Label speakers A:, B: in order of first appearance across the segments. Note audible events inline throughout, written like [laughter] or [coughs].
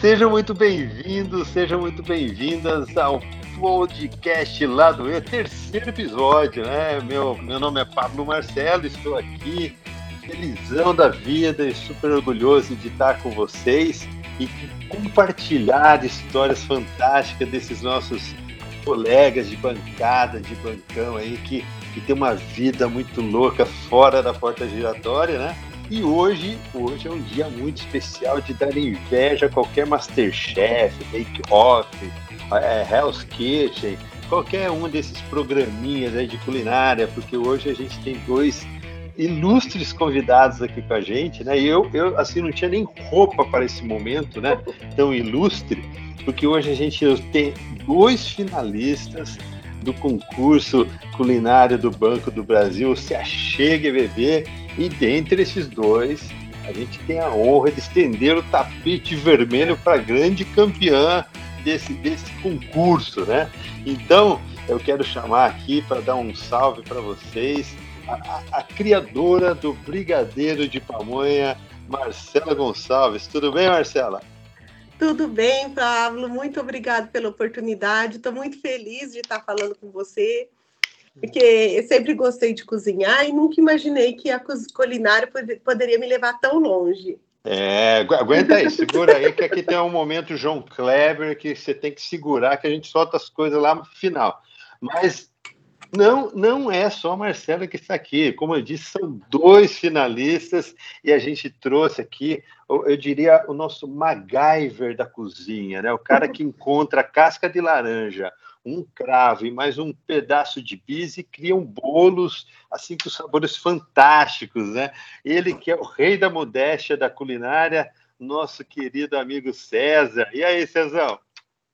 A: Sejam muito bem-vindos, sejam muito bem-vindas ao podcast lá do E, terceiro episódio, né? Meu, meu nome é Pablo Marcelo, estou aqui, felizão da vida e super orgulhoso de estar com vocês e compartilhar histórias fantásticas desses nossos colegas de bancada, de bancão aí, que, que tem uma vida muito louca fora da porta giratória, né? E hoje, hoje é um dia muito especial de dar inveja a qualquer Masterchef, Bake Off, é, Hell's Kitchen, qualquer um desses programinhas aí de culinária, porque hoje a gente tem dois ilustres convidados aqui com a gente, né? E eu, eu assim, não tinha nem roupa para esse momento, né? Tão ilustre, porque hoje a gente tem dois finalistas do concurso culinário do Banco do Brasil, Se Achegue Bebê, e dentre esses dois, a gente tem a honra de estender o tapete vermelho para a grande campeã desse, desse concurso, né? Então, eu quero chamar aqui para dar um salve para vocês, a, a, a, criadora do Brigadeiro de Pamonha, Marcela Gonçalves. Tudo bem, Marcela?
B: Tudo bem, Pablo. Muito obrigado pela oportunidade. Estou muito feliz de estar falando com você porque eu sempre gostei de cozinhar e nunca imaginei que a culinária poderia me levar tão longe.
A: É, aguenta aí, segura aí, que aqui tem um momento João Kleber que você tem que segurar, que a gente solta as coisas lá no final. Mas não, não é só a Marcela que está aqui. Como eu disse, são dois finalistas e a gente trouxe aqui, eu diria, o nosso MacGyver da cozinha, né? O cara que encontra casca de laranja, um cravo e mais um pedaço de bis e criam bolos assim com sabores fantásticos, né? Ele que é o rei da modéstia da culinária, nosso querido amigo César. E aí, Cezão?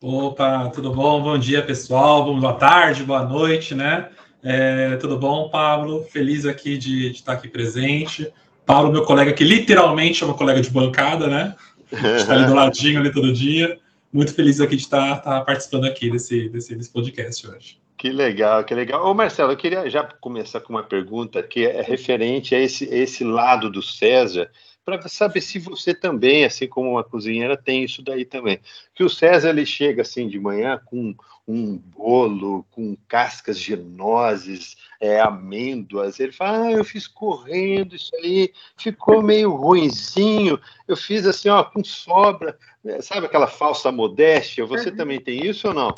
C: Opa, tudo bom? Bom dia, pessoal. Boa tarde, boa noite, né? É, tudo bom, Pablo? Feliz aqui de, de, estar aqui presente. Pablo, meu colega, que literalmente é meu colega de bancada, né? [laughs] Está ali do ladinho ali todo dia muito feliz aqui de estar, estar participando aqui desse, desse, desse, podcast hoje.
A: Que legal, que legal. Ô Marcelo, eu queria já começar com uma pergunta que é referente a esse, esse lado do César, para saber se você também, assim como uma cozinheira, tem isso daí também. Que o César ele chega assim de manhã com um bolo com cascas de nozes, é, amêndoas. Ele fala: ah, eu fiz correndo isso aí, ficou meio ruinzinho. Eu fiz assim, ó, com sobra. Sabe aquela falsa modéstia? Você uhum. também tem isso ou não?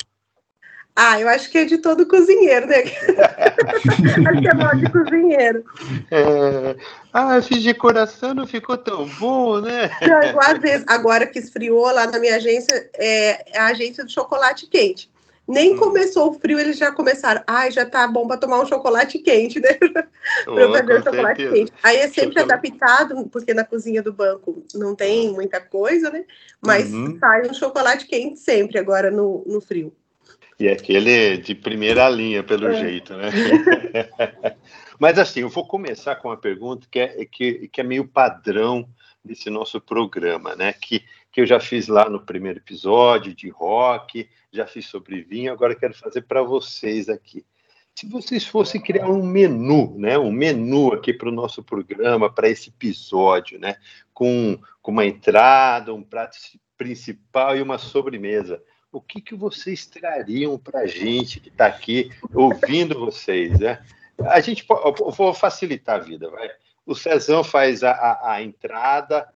B: Ah, eu acho que é de todo cozinheiro, né? [laughs] acho que é mal de cozinheiro.
A: É... Ah, fiz decoração, não ficou tão bom, né?
B: Não, às vezes, agora que esfriou lá na minha agência, é a agência de chocolate quente. Nem hum. começou o frio, eles já começaram. Ai, já tá bom para tomar um chocolate quente, né? [laughs] para fazer um chocolate certeza. quente. Aí é sempre adaptado, porque na cozinha do banco não tem muita coisa, né? Mas uhum. sai um chocolate quente sempre agora no, no frio.
A: E aquele de primeira linha, pelo é. jeito, né? [laughs] Mas assim, eu vou começar com uma pergunta que é, que, que é meio padrão desse nosso programa, né? Que, que eu já fiz lá no primeiro episódio de rock, já fiz sobre vinho, agora quero fazer para vocês aqui. Se vocês fossem criar um menu, né? Um menu aqui para o nosso programa, para esse episódio, né? Com, com uma entrada, um prato principal e uma sobremesa. O que, que vocês trariam para a gente que está aqui ouvindo vocês, né? A gente vou facilitar a vida, vai. O Cezão faz a, a, a entrada,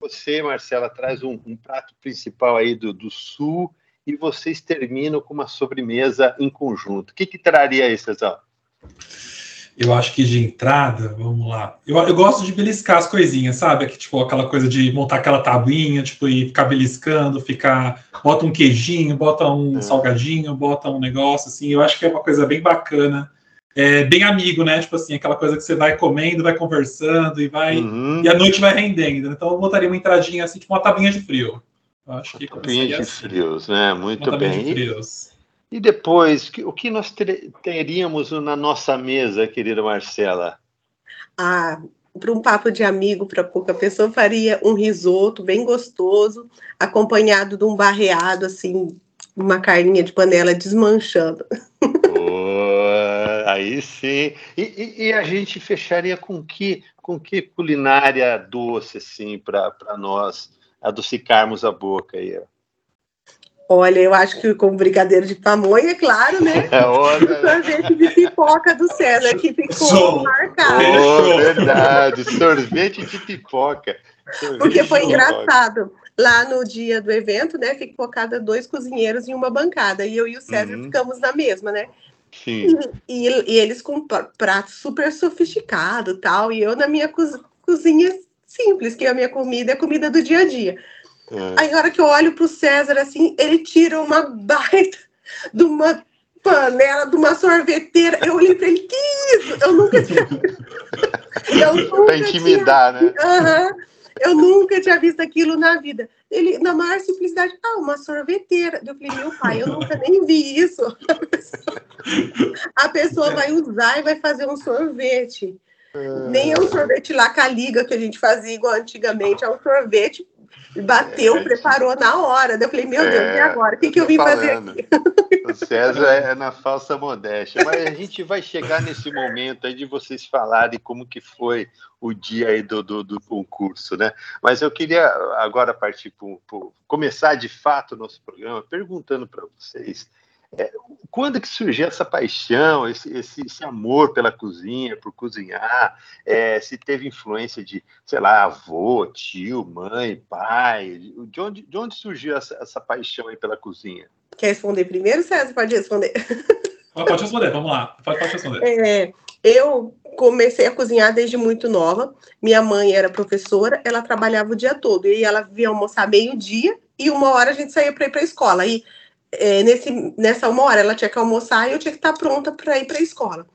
A: você, Marcela, traz um, um prato principal aí do, do, Sul e vocês terminam com uma sobremesa em conjunto. O que, que traria aí, Cezão?
C: Eu acho que de entrada, vamos lá. Eu, eu gosto de beliscar as coisinhas, sabe? Que, tipo, aquela coisa de montar aquela tabuinha, tipo, e ficar beliscando, ficar. Bota um queijinho, bota um é. salgadinho, bota um negócio, assim. Eu acho que é uma coisa bem bacana é, bem amigo, né? Tipo assim, aquela coisa que você vai comendo, vai conversando e vai. Uhum. E a noite vai rendendo. Então eu botaria uma entradinha assim, tipo uma tabinha de frio.
A: Eu acho que tabinha de assim. frios, né? Muito bem. E, e depois, o que nós teríamos na nossa mesa, querida Marcela?
B: Ah, para um papo de amigo, para pouca pessoa, faria um risoto bem gostoso, acompanhado de um barreado, assim, uma carninha de panela desmanchando.
A: Aí sim. E, e, e, a gente fecharia com que, com que culinária doce, assim, para nós adocicarmos a boca aí.
B: Olha, eu acho que com brigadeiro de pamonha, é claro, né? É, olha. sorvete de pipoca do César, que ficou Sou. marcado.
A: Oh, verdade, sorvete de pipoca.
B: Sorvete Porque foi engraçado. Lá no dia do evento, né, ficou cada dois cozinheiros em uma bancada. E eu e o César uhum. ficamos na mesma, né? Sim. E, e, e eles com prato super sofisticado tal. E eu na minha cozinha simples, que a minha comida é comida do dia a dia. É. Aí, na hora que eu olho pro César, assim, ele tira uma baita de uma panela, de uma sorveteira. Eu olhei pra ele, que isso? Eu nunca tinha. [laughs]
A: eu nunca pra intimidar, tinha...
B: né? Uhum. Eu nunca tinha visto aquilo na vida. Ele, na maior simplicidade, ah, uma sorveteira. Eu falei, meu pai, eu nunca nem vi isso. [laughs] A pessoa vai usar e vai fazer um sorvete. É... Nem é um sorvete lá com a liga que a gente fazia igual antigamente, é um sorvete bateu, é, preparou na hora. Eu falei, meu é, Deus, e agora? O que, que eu vim falando. fazer aqui?
A: O César é na falsa modéstia, mas a gente vai chegar nesse momento aí de vocês falarem como que foi o dia aí do, do, do concurso, né? Mas eu queria agora partir para começar de fato o nosso programa perguntando para vocês é, quando que surgiu essa paixão, esse, esse, esse amor pela cozinha, por cozinhar? É, se teve influência de, sei lá, avô, tio, mãe, pai? De onde, de onde surgiu essa, essa paixão aí pela cozinha?
B: Quer responder primeiro, César? Pode responder.
C: Pode responder, vamos lá. Pode, pode responder.
B: É, eu comecei a cozinhar desde muito nova. Minha mãe era professora, ela trabalhava o dia todo. E ela via almoçar meio-dia e uma hora a gente saía para ir para a escola. E é, nesse, nessa uma hora ela tinha que almoçar e eu tinha que estar pronta para ir para a escola.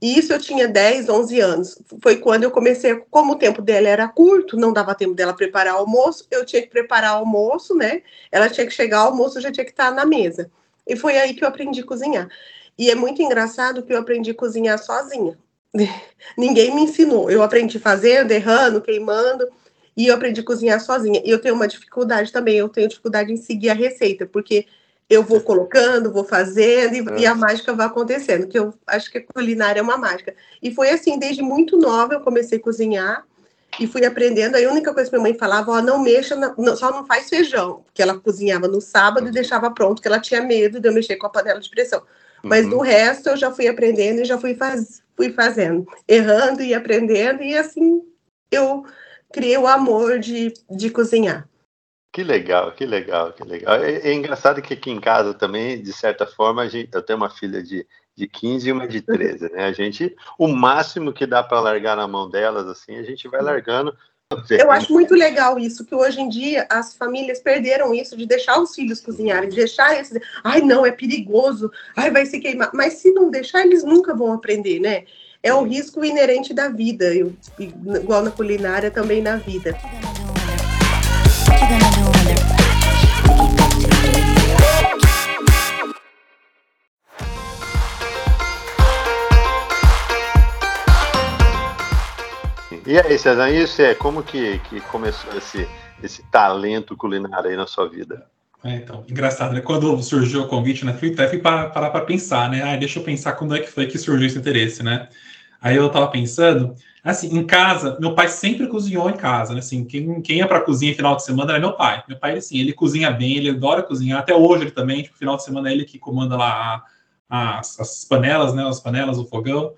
B: E isso eu tinha 10, 11 anos. Foi quando eu comecei, como o tempo dela era curto, não dava tempo dela preparar almoço, eu tinha que preparar almoço, né? Ela tinha que chegar ao almoço, já tinha que estar na mesa. E foi aí que eu aprendi a cozinhar. E é muito engraçado que eu aprendi a cozinhar sozinha. [laughs] Ninguém me ensinou. Eu aprendi fazendo, errando, queimando, e eu aprendi a cozinhar sozinha. E eu tenho uma dificuldade também, eu tenho dificuldade em seguir a receita, porque eu vou colocando, vou fazendo e, e, a mágica vai acontecendo, que eu acho que a culinária é uma mágica. E foi assim, desde muito nova eu comecei a cozinhar e fui aprendendo. Aí a única coisa que minha mãe falava, ó, não mexa, na, não, só não faz feijão, porque ela cozinhava no sábado e deixava pronto, porque ela tinha medo de eu mexer com a panela de pressão. Mas uhum. do resto eu já fui aprendendo e já fui, faz, fui fazendo, errando e aprendendo, e assim eu criei o amor de, de cozinhar.
A: Que legal, que legal, que legal. É, é, engraçado que aqui em casa também, de certa forma, a gente, eu tenho uma filha de, de 15 e uma de 13, né? A gente, o máximo que dá para largar na mão delas, assim, a gente vai largando.
B: Eu acho muito legal isso, que hoje em dia as famílias perderam isso de deixar os filhos cozinharem, de deixar esse. Ai, não, é perigoso, ai, vai se queimar. Mas se não deixar, eles nunca vão aprender, né? É um risco inerente da vida, eu, igual na culinária, também na vida.
A: E aí, César, isso é como que, que começou esse, esse talento culinário aí na sua vida?
C: É, então, engraçado, né? Quando surgiu o convite, né? Fui até fui parar para pensar, né? Ah, deixa eu pensar quando é que foi que surgiu esse interesse, né? Aí eu tava pensando, assim, em casa, meu pai sempre cozinhou em casa, né? Assim, quem, quem ia pra cozinha final de semana era meu pai. Meu pai, assim, ele cozinha bem, ele adora cozinhar, até hoje ele também, tipo, final de semana é ele que comanda lá a, as, as panelas, né? As panelas, o fogão.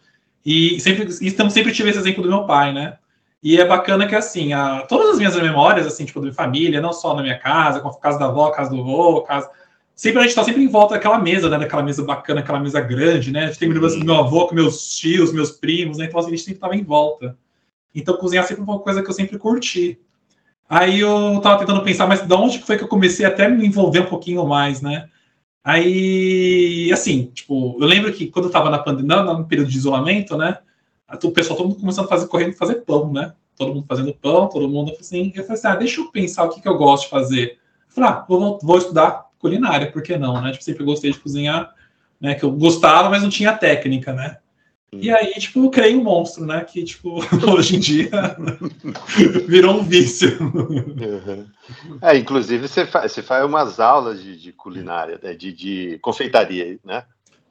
C: E sempre, e sempre tive esse exemplo do meu pai, né? E é bacana que, assim, a, todas as minhas memórias, assim, tipo, de família, não só na minha casa, com a casa da avó, casa do avô, casa sempre a gente tá sempre em volta daquela mesa, né? Daquela mesa bacana, aquela mesa grande, né? A gente tem lembrança do meu avô com meus tios, meus primos, né? Então assim, a gente sempre tava em volta. Então cozinhar sempre foi uma coisa que eu sempre curti. Aí eu tava tentando pensar, mas de onde foi que eu comecei até me envolver um pouquinho mais, né? Aí, assim, tipo, eu lembro que quando eu tava na pandemia, no período de isolamento, né? O pessoal, todo mundo começando a fazer, correndo fazer pão, né? Todo mundo fazendo pão, todo mundo assim. Eu falei assim, ah, deixa eu pensar o que, que eu gosto de fazer. Eu falei, ah, vou, vou estudar culinária, por que não, né? Tipo, sempre gostei de cozinhar, né? Que eu gostava, mas não tinha técnica, né? E aí, tipo, eu criei um monstro, né? Que, tipo, [laughs] hoje em dia [laughs] virou um vício.
A: Uhum. É, inclusive, você faz, você faz umas aulas de, de culinária, né? de, de confeitaria, né?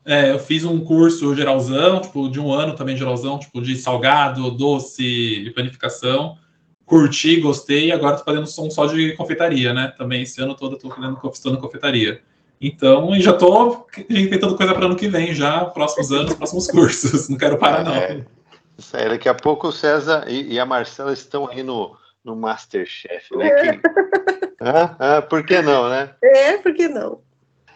C: É, eu fiz um curso geralzão, tipo, de um ano também geralzão, tipo, de salgado, doce e panificação. curti, gostei, e agora tô fazendo som só de confeitaria, né? Também esse ano todo eu tô fazendo estudando confeitaria. Então, e já tô inventando coisa para ano que vem, já, próximos anos, próximos cursos. [laughs] Não quero parar, não. É,
A: é, daqui a pouco o César e, e, a Marcela estão aí no, no Masterchef, né? É. Que... [laughs] ah, ah, por que não, né?
B: É, por que não?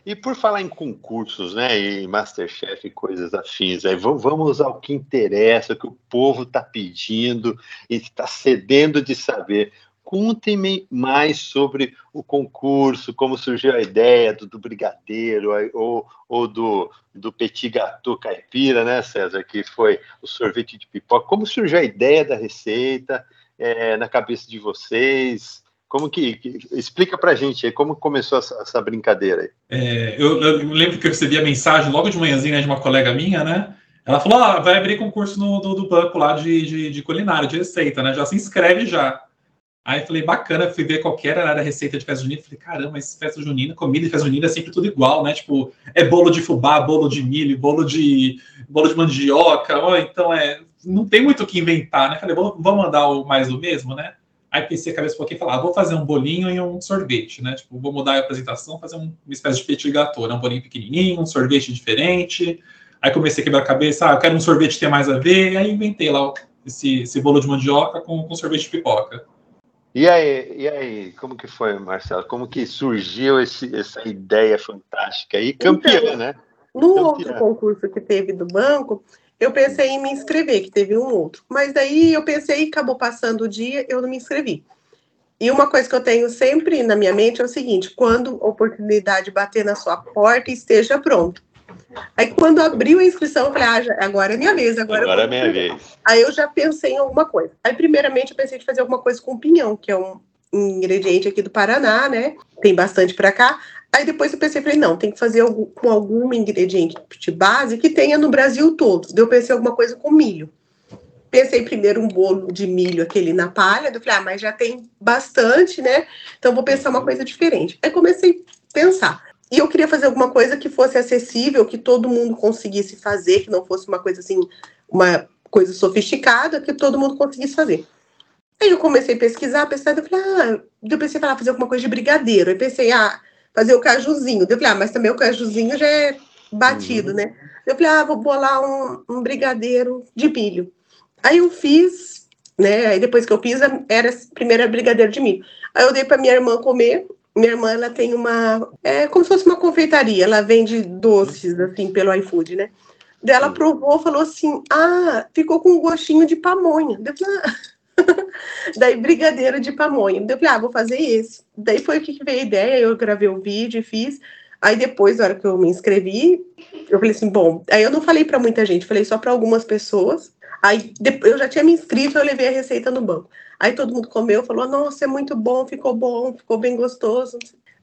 A: E por falar em concursos, né, e Masterchef e coisas afins, aí vamos ao que interessa, o que o povo está pedindo e está cedendo de saber. Contem-me mais sobre o concurso, como surgiu a ideia do, do brigadeiro ou, ou do, do petit gâteau caipira, né, César, que foi o sorvete de pipoca. Como surgiu a ideia da receita é, na cabeça de vocês? Como que, que explica pra gente aí como começou essa, essa brincadeira aí?
C: É, eu, eu, lembro que eu recebi a mensagem logo de manhãzinha de uma colega minha, né? Ela falou: ah, vai abrir concurso no, do, do banco lá de, de, de, culinária, de receita, né? Já se inscreve já. Aí falei, bacana, fui ver qual era a receita de festa junina. Falei, caramba, mas festa junina, comida de festa junina é sempre tudo igual, né? Tipo, é bolo de fubá, bolo de milho, bolo de bolo de mandioca, ó, então é. Não tem muito o que inventar, né? Falei, vamos, mandar o mais do mesmo, né? Aí pensei a cabeça um pouquinho e falei, ah, vou fazer um bolinho e um sorvete, né? Tipo, vou mudar a apresentação, fazer uma espécie de petit gâteau, né? Um bolinho pequenininho, um sorvete diferente. Aí comecei a quebrar a cabeça, ah, eu quero um sorvete que tenha mais a ver. Aí inventei lá esse, esse bolo de mandioca com, com sorvete de pipoca.
A: E aí, e aí, como que foi, Marcelo? Como que surgiu esse, essa ideia fantástica aí? Campeã, então, né?
B: No Campeã. outro concurso que teve do banco, eu pensei em me inscrever, que teve um outro. Mas daí eu pensei, acabou passando o dia, eu não me inscrevi. E uma coisa que eu tenho sempre na minha mente é o seguinte: quando a oportunidade bater na sua porta, esteja pronto. Aí quando abriu a inscrição, eu falei, ah, agora é minha vez. Agora,
A: agora é minha vez.
B: Aí eu já pensei em alguma coisa. Aí primeiramente eu pensei em fazer alguma coisa com pinhão, que é um ingrediente aqui do Paraná, né? Tem bastante para cá. Aí depois eu pensei, falei, não, tem que fazer algum, com algum ingrediente de base que tenha no Brasil todo. Daí eu pensei alguma coisa com milho. Pensei primeiro um bolo de milho, aquele na palha. Eu falei, ah, mas já tem bastante, né? Então vou pensar uma coisa diferente. Aí comecei a pensar. E eu queria fazer alguma coisa que fosse acessível, que todo mundo conseguisse fazer, que não fosse uma coisa assim, uma coisa sofisticada, que todo mundo conseguisse fazer. Aí eu comecei a pesquisar, pesquisar, eu falei, ah, eu pensei falar, fazer alguma coisa de brigadeiro. Aí pensei, ah, fazer o cajuzinho. Eu falei, ah, mas também o cajuzinho já é batido, uhum. né? Eu falei, ah, vou bolar um, um brigadeiro de milho. Aí eu fiz, né? Aí depois que eu fiz, era primeiro brigadeiro de milho. Aí eu dei para minha irmã comer, minha irmã, ela tem uma. É como se fosse uma confeitaria. Ela vende doces, assim, pelo iFood, né? Daí ela provou, falou assim: Ah, ficou com um gostinho de pamonha. Daí, ah. Daí, brigadeiro de pamonha. Eu falei: Ah, vou fazer esse. Daí foi o que veio a ideia. Eu gravei o vídeo e fiz. Aí depois, na hora que eu me inscrevi, eu falei assim: Bom, aí eu não falei para muita gente, falei só para algumas pessoas. Aí eu já tinha me inscrito, eu levei a receita no banco. Aí todo mundo comeu, falou: Nossa, é muito bom, ficou bom, ficou bem gostoso.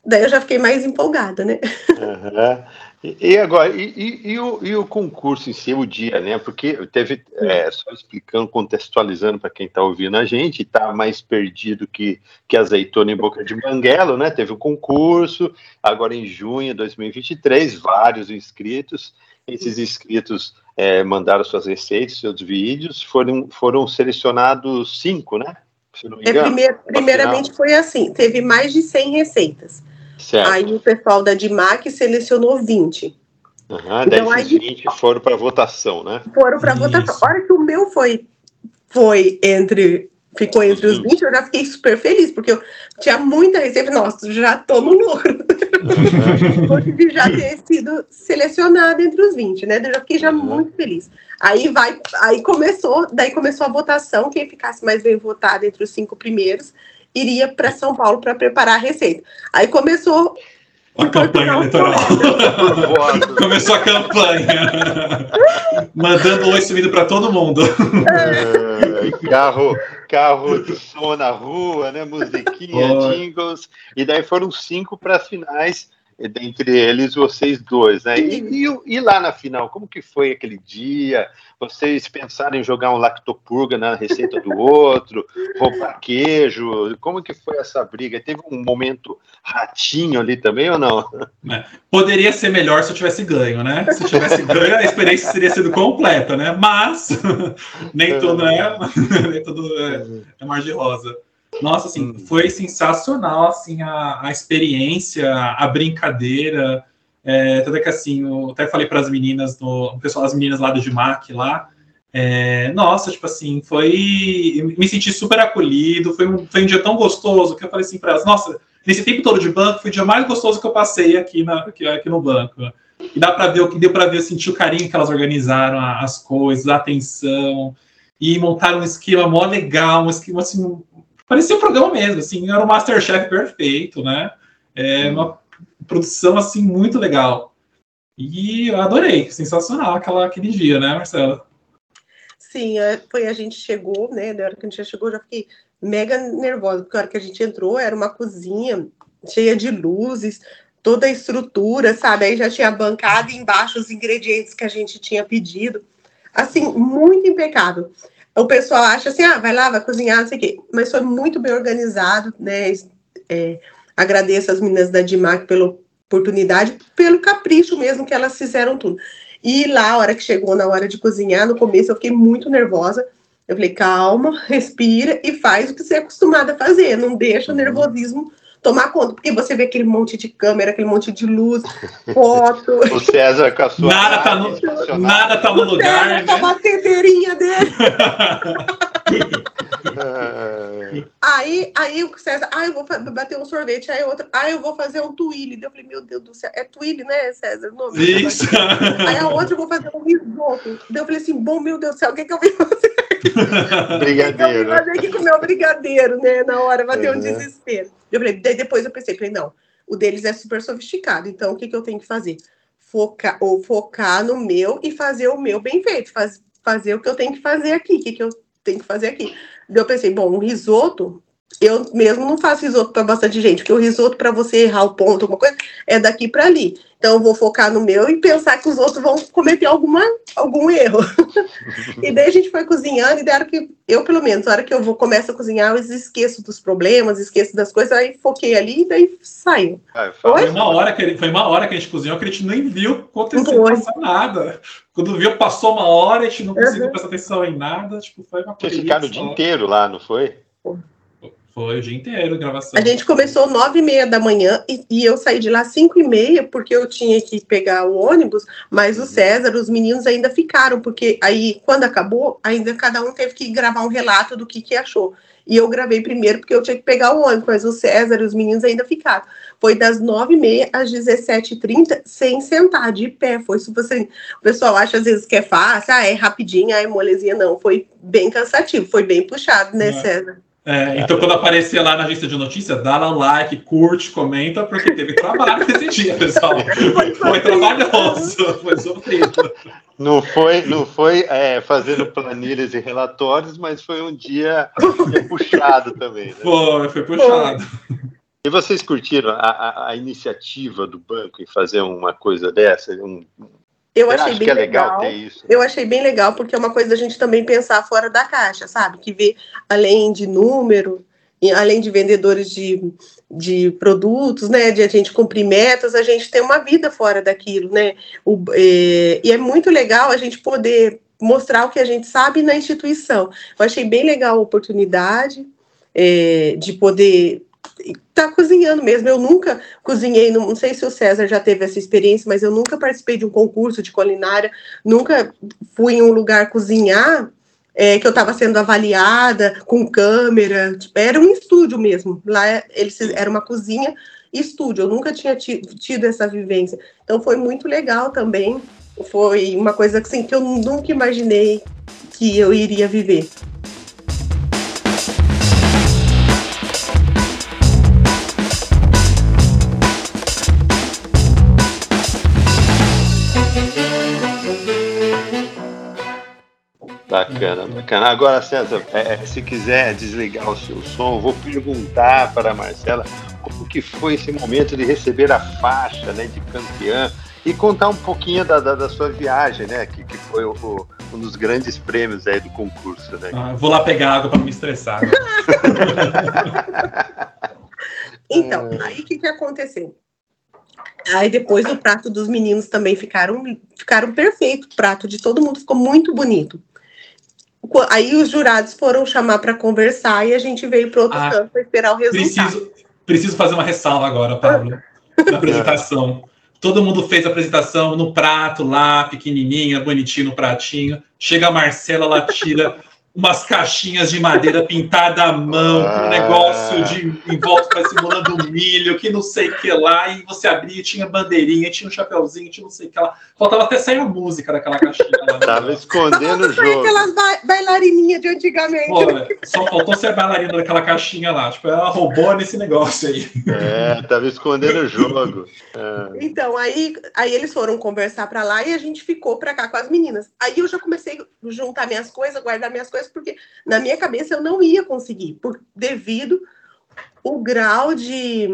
B: Daí eu já fiquei mais empolgada, né?
A: Uhum. E, e, agora, e, e, o, e o concurso em si, o dia, né? Porque teve, é, só explicando, contextualizando para quem está ouvindo a gente, está mais perdido que, que azeitona em boca de banguelo, né? Teve o concurso, agora em junho de 2023, vários inscritos. Esses inscritos é, mandaram suas receitas, seus vídeos, foram, foram selecionados cinco, né?
B: É, primeiramente foi assim, teve mais de 100 receitas. Certo. Aí o pessoal da DIMAC selecionou 20.
A: Uhum, então, aí, 20 foram para votação, né?
B: Foram para votação. A hora que o meu foi, foi entre ficou entre os 20, eu já fiquei super feliz, porque eu tinha muita receita. Nossa, já tô no lucro. [laughs] de já ter sido selecionado entre os 20, né? Eu já fiquei já uhum. muito feliz. Aí vai, aí começou, daí começou a votação, quem ficasse mais bem votado entre os cinco primeiros iria para São Paulo para preparar a receita. Aí começou
C: a campanha eleitoral. [laughs] Começou a campanha. Mandando oi subindo para todo mundo.
A: É, carro, carro [laughs] de som na rua, né? Musiquinha, oh. jingles. E daí foram cinco para as finais. Dentre eles vocês dois, né? E, e, e, lá na final, como que foi aquele dia? Vocês pensaram em jogar um lactopurga na receita do outro, [laughs] roubar queijo? Como que foi essa briga? Teve um momento ratinho ali também ou não?
C: É, poderia ser melhor se eu tivesse ganho, né? Se eu tivesse ganho, a experiência teria sido completa, né? Mas [laughs] nem tudo é, [laughs] nem tudo é, é mar de rosa. Nossa, assim, hum. foi sensacional, assim, a, a experiência, a brincadeira. É, tanto é que, assim, eu até falei para as meninas, no, o pessoal das meninas lá do GIMAC, lá, é, nossa, tipo assim, foi. Me senti super acolhido, foi um, foi um dia tão gostoso que eu falei assim para elas: nossa, nesse tempo todo de banco, foi o dia mais gostoso que eu passei aqui, na, aqui, aqui no banco. E dá para ver o que deu para ver, sentir o carinho que elas organizaram as coisas, a atenção, e montaram um esquema mó legal, um esquema assim, parecia um programa mesmo, assim, era um Masterchef perfeito, né? É uma produção, assim, muito legal. E eu adorei, sensacional aquela, aquele dia, né, Marcela?
B: Sim, é, foi a gente chegou, né? Na hora que a gente já chegou, já fiquei mega nervosa, porque a hora que a gente entrou era uma cozinha cheia de luzes, toda a estrutura, sabe? Aí já tinha bancada e embaixo os ingredientes que a gente tinha pedido. Assim, muito impecável o pessoal acha assim, ah, vai lá, vai cozinhar, não sei o quê. Mas foi muito bem organizado, né? É, agradeço as meninas da DIMAC pela oportunidade, pelo capricho mesmo que elas fizeram tudo. E lá, a hora que chegou na hora de cozinhar, no começo eu fiquei muito nervosa. Eu falei, calma, [laughs] respira e faz o que você é acostumada a fazer. Não deixa o nervosismo tomar conta, porque você vê aquele monte de câmera, aquele monte de luz, [laughs] foto.
A: o César com a sua.
C: Nada tá no, nada tá no lugar. César né?
B: com a batedeirinha dele. [laughs] aí, aí o César, ah, eu vou bater um sorvete, aí outro, ah, eu vou fazer um twilly. Eu falei, meu Deus do céu, é twilly, né, César? O nome,
C: Isso.
B: Aí a outra eu vou fazer um risoto. Eu falei assim, bom, meu Deus do céu, o que, que eu vim fazer? [laughs]
A: brigadeiro.
B: Eu vim fazer que comer o brigadeiro, né? Na hora, vai ter um desespero. Eu falei, depois eu pensei, falei, não, o deles é super sofisticado, então o que, que eu tenho que fazer? Focar, ou focar no meu e fazer o meu bem feito, faz, fazer o que eu tenho que fazer aqui, o que, que eu tenho que fazer aqui. Eu pensei, bom, um risoto, eu mesmo não faço risoto para bastante gente, porque o risoto, para você errar o ponto, alguma coisa, é daqui para ali. Então, eu vou focar no meu e pensar que os outros vão cometer alguma, algum erro. [laughs] e daí a gente foi cozinhando, e daí que eu, pelo menos, na hora que eu vou, começo a cozinhar, eu esqueço dos problemas, esqueço das coisas, aí foquei ali e daí saiu.
C: Ah, foi, uma hora que, foi uma hora que a gente cozinhou que a gente nem viu acontecer, nada. Quando viu, passou uma hora, a gente não conseguiu uhum. prestar atenção em nada. Tipo, foi uma
A: coisa. Vocês ficaram o dia inteiro lá, não foi?
C: Foi o dia inteiro gravação.
B: A gente começou nove e meia da manhã e, e, eu saí de lá cinco e meia porque eu tinha que pegar o ônibus, mas o César, os meninos ainda ficaram, porque aí, quando acabou, ainda cada um teve que gravar um relato do que, que achou. E eu gravei primeiro porque eu tinha que pegar o ônibus, mas o César e os meninos ainda ficaram. Foi das nove e meia às dezessete e trinta, sem sentar, de pé. Foi super assim. O pessoal acha às vezes que é fácil, ah, é rapidinho, ah, é molezinha. Não, foi bem cansativo, foi bem puxado, né, é. César?
C: É, então, quando aparecer lá na lista de notícias, dá lá um like, curte, comenta, porque teve trabalho [laughs] esse dia, pessoal. Foi, foi trabalhoso, foi sofrido.
A: Não foi, não foi é, fazendo planilhas e relatórios, mas foi um dia, puxado também. Né?
C: Foi, foi puxado.
A: E vocês curtiram a, a, a, iniciativa do banco em fazer uma coisa dessa? Um,
B: eu achei bem é legal. legal isso, né? Eu achei bem legal, porque é uma coisa da gente também pensar fora da caixa, sabe? Que vê além de número, além de vendedores de, de produtos, né? De a gente cumprir metas, a gente tem uma vida fora daquilo, né? O, é, e é muito legal a gente poder mostrar o que a gente sabe na instituição. Eu achei bem legal a oportunidade é, de poder tá cozinhando mesmo. Eu nunca cozinhei, não, sei se o César já teve essa experiência, mas eu nunca participei de um concurso de culinária, nunca fui em um lugar cozinhar é, que eu estava sendo avaliada com câmera, tipo, era um estúdio mesmo. Lá eles era uma cozinha estúdio. Eu nunca tinha tido essa vivência. Então foi muito legal também. Foi uma coisa assim, que eu nunca imaginei que eu iria viver.
A: Bacana, bacana. Agora, César, é, é, se quiser desligar o seu som, vou perguntar para a Marcela como que foi esse momento de receber a faixa né, de campeã e contar um pouquinho da, da, da sua viagem, né? Que, que foi o, o, um dos grandes prêmios aí do concurso, né?
C: Ah, vou lá pegar água para me estressar. [laughs]
B: então, aí o que, que aconteceu? Aí depois o prato dos meninos também ficaram, ficaram perfeito. O prato de todo mundo ficou muito bonito. Aí os jurados foram chamar para conversar e a gente veio para outro ah, canto para esperar o resultado.
C: Preciso, preciso fazer uma ressalva agora, Pablo, na apresentação. Todo mundo fez a apresentação no prato lá, pequenininha, bonitinho no pratinho. Chega a Marcela, ela tira umas caixinhas de madeira pintada à mão, ah. um negócio de em volta [laughs] simulando milho, que não sei o que lá, e você abria, tinha bandeirinha, tinha um chapéuzinho, tinha não sei o que lá. Faltava até sair a música daquela caixinha lá.
A: Tava escondendo o jogo.
B: aquelas ba bailarininhas de antigamente. Pô,
C: só faltou ser bailarina daquela caixinha lá. Tipo, ela roubou nesse negócio aí.
A: É, tava escondendo o jogo.
B: É. Então, aí, aí eles foram conversar pra lá e a gente ficou pra cá com as meninas. Aí eu já comecei a juntar minhas coisas, guardar minhas coisas, porque na minha cabeça eu não ia conseguir, por, devido o grau de,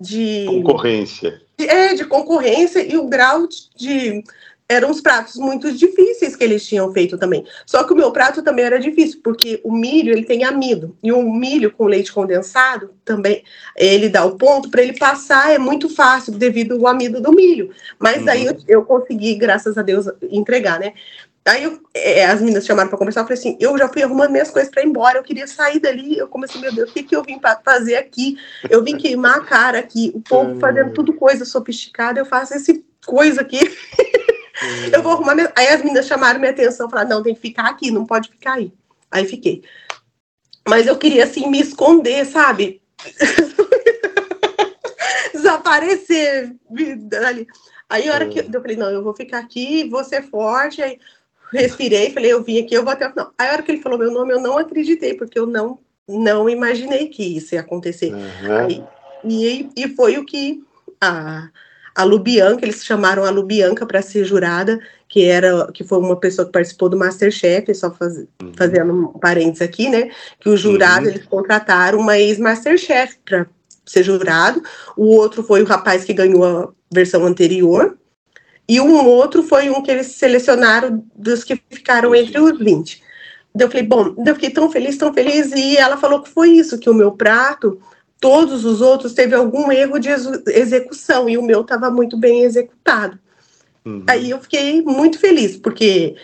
B: de
A: concorrência.
B: De, é, de concorrência e o grau de, de eram os pratos muito difíceis que eles tinham feito também. Só que o meu prato também era difícil, porque o milho ele tem amido e o milho com leite condensado também ele dá o ponto para ele passar é muito fácil devido ao amido do milho. Mas uhum. daí eu, eu, consegui, graças a Deus, entregar, né? Aí eu, é, as meninas chamaram para conversar, eu falei assim, eu já fui arrumando minhas coisas para ir embora, eu queria sair dali, eu comecei, meu Deus, o que, que eu vim para fazer aqui? Eu vim queimar a cara aqui, o povo fazendo tudo coisa sofisticada, eu faço esse coisa aqui. eu vou arrumar minha... Aí as meninas chamaram minha atenção, falaram, não, tem que ficar aqui, não pode ficar aí. Aí fiquei. Mas eu queria, assim, me esconder, sabe? [laughs] Desaparecer. Aí, a hora que eu falei, não, eu vou ficar aqui, vou ser forte. Aí, respirei, falei, eu vim aqui, eu vou até o final. Aí a hora que ele falou meu nome, eu não acreditei, porque eu não, não imaginei que isso ia acontecer. Uhum. Aí, e, e foi o que a, a Lubianca, eles chamaram a Lubianca para ser jurada, que era que foi uma pessoa que participou do Masterchef, só faz, uhum. fazendo um parênteses aqui, né? Que o jurado, uhum. eles contrataram uma ex-Masterchef para ser jurado. O outro foi o rapaz que ganhou a versão anterior. E um outro foi um que eles selecionaram dos que ficaram entre os 20. Eu falei, bom, eu fiquei tão feliz, tão feliz, e ela falou que foi isso, que o meu prato, todos os outros teve algum erro de execução, e o meu estava muito bem executado. Uhum. Aí eu fiquei muito feliz, porque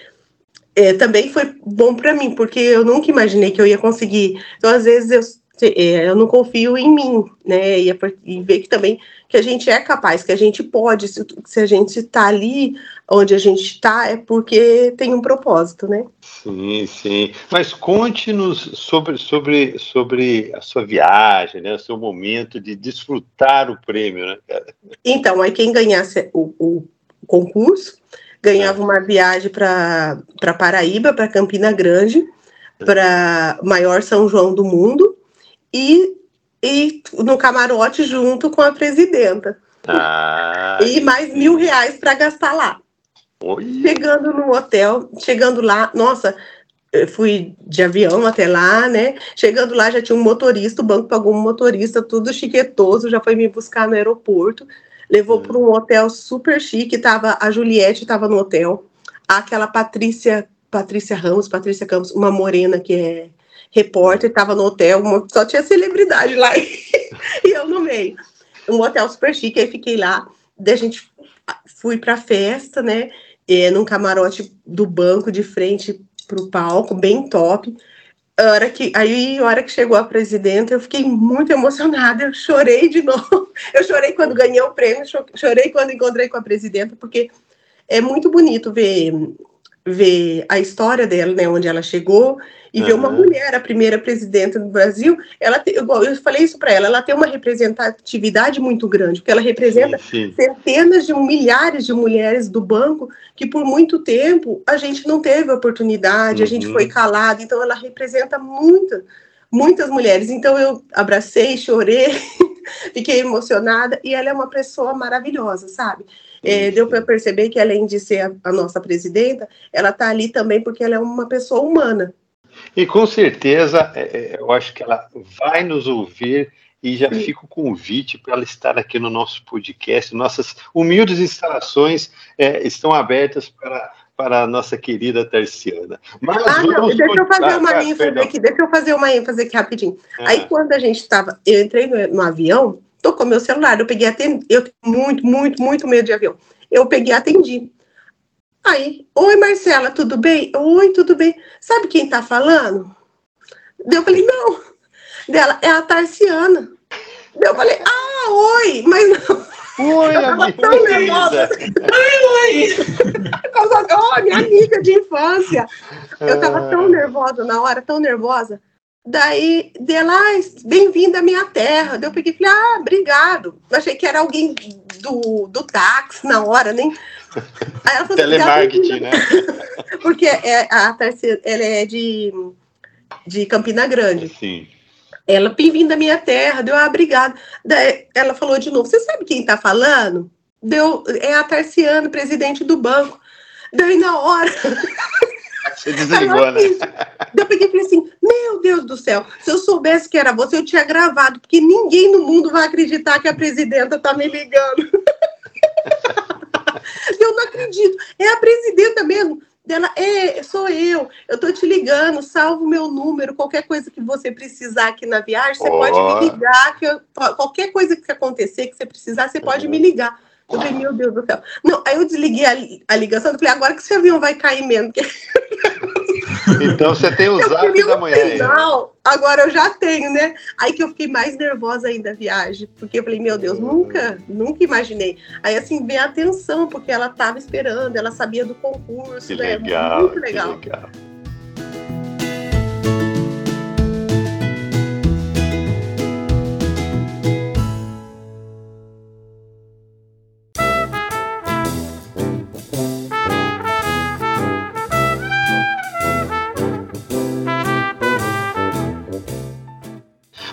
B: é, também foi bom para mim, porque eu nunca imaginei que eu ia conseguir. Então, às vezes, eu eu não confio em mim, né? E, é e ver que também que a gente é capaz, que a gente pode, se, se a gente está ali onde a gente está, é porque tem um propósito, né?
A: Sim, sim. Mas conte-nos sobre, sobre, sobre a sua viagem, né? O seu momento de desfrutar o prêmio, né?
B: Então, aí quem ganhasse o, o concurso ganhava é. uma viagem para Paraíba, para Campina Grande, para maior São João do mundo e, e no camarote junto com a presidenta. Ah, e mais mil reais para gastar lá. Oi. Chegando no hotel, chegando lá, nossa, eu fui de avião até lá, né? Chegando lá já tinha um motorista, o banco pagou um motorista, tudo chiquetoso, já foi me buscar no aeroporto, levou hum. para um hotel super chique, tava a Juliette estava no hotel, aquela Patrícia, Patrícia Ramos, Patrícia Campos, uma morena que é repórter, estava no hotel, só tinha celebridade lá [laughs] e eu no meio. Um hotel super chique, aí fiquei lá, daí a gente fui para a festa, né, é, num camarote do banco de frente para o palco, bem top. A hora que, aí, a hora que chegou a presidenta, eu fiquei muito emocionada, eu chorei de [laughs] novo. Eu chorei quando ganhei o prêmio, chorei quando encontrei com a presidenta, porque é muito bonito ver ver a história dela, né, onde ela chegou, e uhum. ver uma mulher, a primeira presidenta do Brasil, ela tem, eu falei isso para ela, ela tem uma representatividade muito grande, porque ela representa sim, sim. centenas de milhares de mulheres do banco que por muito tempo a gente não teve oportunidade, uhum. a gente foi uhum. calado, então ela representa muita, muitas mulheres. Então eu abracei, chorei, [laughs] fiquei emocionada, e ela é uma pessoa maravilhosa, sabe? É, deu para perceber que, além de ser a, a nossa presidenta, ela está ali também porque ela é uma pessoa humana.
A: E com certeza, é, é, eu acho que ela vai nos ouvir e já Sim. fica o convite para ela estar aqui no nosso podcast. Nossas humildes instalações é, estão abertas para, para a nossa querida Terciana.
B: Mas ah, não, deixa eu fazer uma ah, ênfase aqui, deixa eu fazer uma ênfase aqui rapidinho. Ah. Aí quando a gente estava, eu entrei no, no, avião, tocou meu celular, eu peguei atendi, eu tenho muito, muito, muito medo de avião. Eu peguei atendi. Aí, oi Marcela, tudo bem? Oi, tudo bem. Sabe quem tá falando? Eu falei, não dela é a Tarciana. Eu falei, ah, oi, mas não.
A: Oi, eu tava tão nervosa.
B: Oi, oi. oh, minha amiga de infância. Eu tava tão nervosa na hora, tão nervosa. Daí, dela, ah, bem-vinda à minha terra. Daí eu peguei e falei, ah, obrigado. Eu achei que era alguém do, do táxi na hora, nem.
A: Aí ela falou, Telemarketing, né? [laughs]
B: Porque é, a Tarciana, ela é de, de Campina Grande.
A: Sim.
B: Ela, bem-vinda à minha terra, deu, ah, obrigada. Daí ela falou de novo, você sabe quem está falando? Deu, é a Tarciano, presidente do banco. Daí na hora. [laughs]
A: Você desligou, né?
B: eu peguei e falei assim: Meu Deus do céu, se eu soubesse que era você, eu tinha gravado, porque ninguém no mundo vai acreditar que a presidenta tá me ligando. [laughs] eu não acredito. É a presidenta mesmo dela, é, sou eu, eu tô te ligando, salvo meu número, qualquer coisa que você precisar aqui na viagem, você oh. pode me ligar, que eu, qualquer coisa que acontecer, que você precisar, você pode me ligar. Eu falei, meu Deus do céu. Não, aí eu desliguei a, a ligação, eu falei, agora que esse avião vai cair mesmo. [laughs]
A: Então você tem o zap da.
B: Não, agora eu já tenho, né? Aí que eu fiquei mais nervosa ainda a viagem, porque eu falei, meu Deus, hum. nunca, nunca imaginei. Aí assim, veio a atenção, porque ela estava esperando, ela sabia do concurso,
A: que né? Legal,
B: Muito legal.
A: Que legal.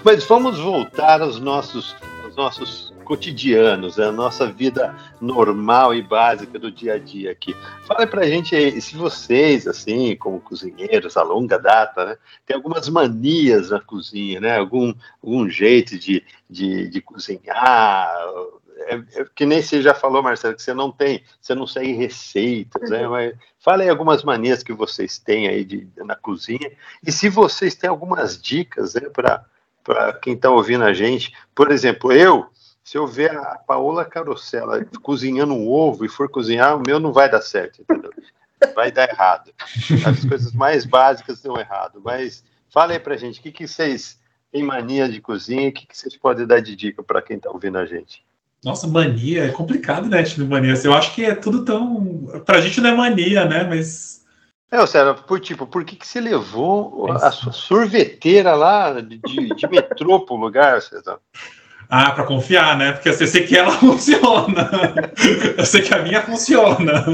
A: Mas vamos voltar aos nossos, aos nossos cotidianos, a nossa vida normal e básica do dia a dia aqui. Fala pra gente aí, se vocês, assim, como cozinheiros a longa data, né, tem algumas manias na cozinha, né? Algum, algum jeito de, de, de cozinhar, é, é, que nem você já falou, Marcelo, que você não tem, você não segue receitas, né? Uhum. Mas fala aí algumas manias que vocês têm aí de, na cozinha. E se vocês têm algumas dicas né, para para quem está ouvindo a gente. Por exemplo, eu, se eu ver a Paola Carosella cozinhando um ovo e for cozinhar, o meu não vai dar certo, entendeu? Vai dar errado. As coisas mais básicas dão errado. Mas fala aí para a gente, o que, que vocês têm mania de cozinha? O que, que vocês podem dar de dica para quem está ouvindo a gente?
C: Nossa, mania é complicado, né? Tipo, mania. Eu acho que é tudo tão. Pra gente não é mania, né? Mas
A: é, Sérgio, por tipo, por que, que você levou a sua sorveteira lá de, de metrô pro lugar, César?
C: Ah, para confiar, né? Porque eu sei que ela [laughs] funciona. eu sei que a minha funciona.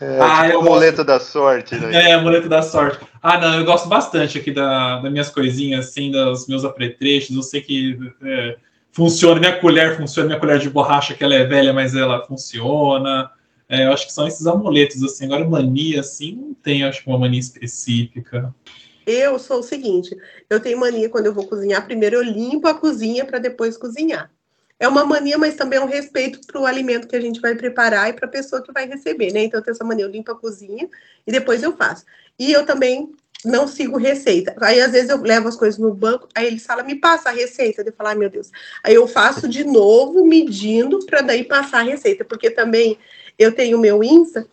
A: É, ah, tipo muleta gosto... da sorte, né?
C: É, a muleta da sorte. Ah, não, eu gosto bastante aqui da, das minhas coisinhas, assim, dos meus apetrechos. Eu sei que é, funciona. Minha colher funciona, minha colher de borracha, que ela é velha, mas ela funciona. É, eu acho que são esses amuletos, assim. Agora, mania, assim, não tem, acho que uma mania específica.
B: Eu sou o seguinte: eu tenho mania quando eu vou cozinhar, primeiro eu limpo a cozinha para depois cozinhar. É uma mania, mas também é um respeito para o alimento que a gente vai preparar e para a pessoa que vai receber, né? Então, eu tenho essa mania, eu limpo a cozinha e depois eu faço. E eu também não sigo receita. Aí, às vezes, eu levo as coisas no banco, aí eles falam, me passa a receita. Eu falo, ai, meu Deus. Aí eu faço de novo, medindo, para daí passar a receita, porque também eu tenho o meu Insta,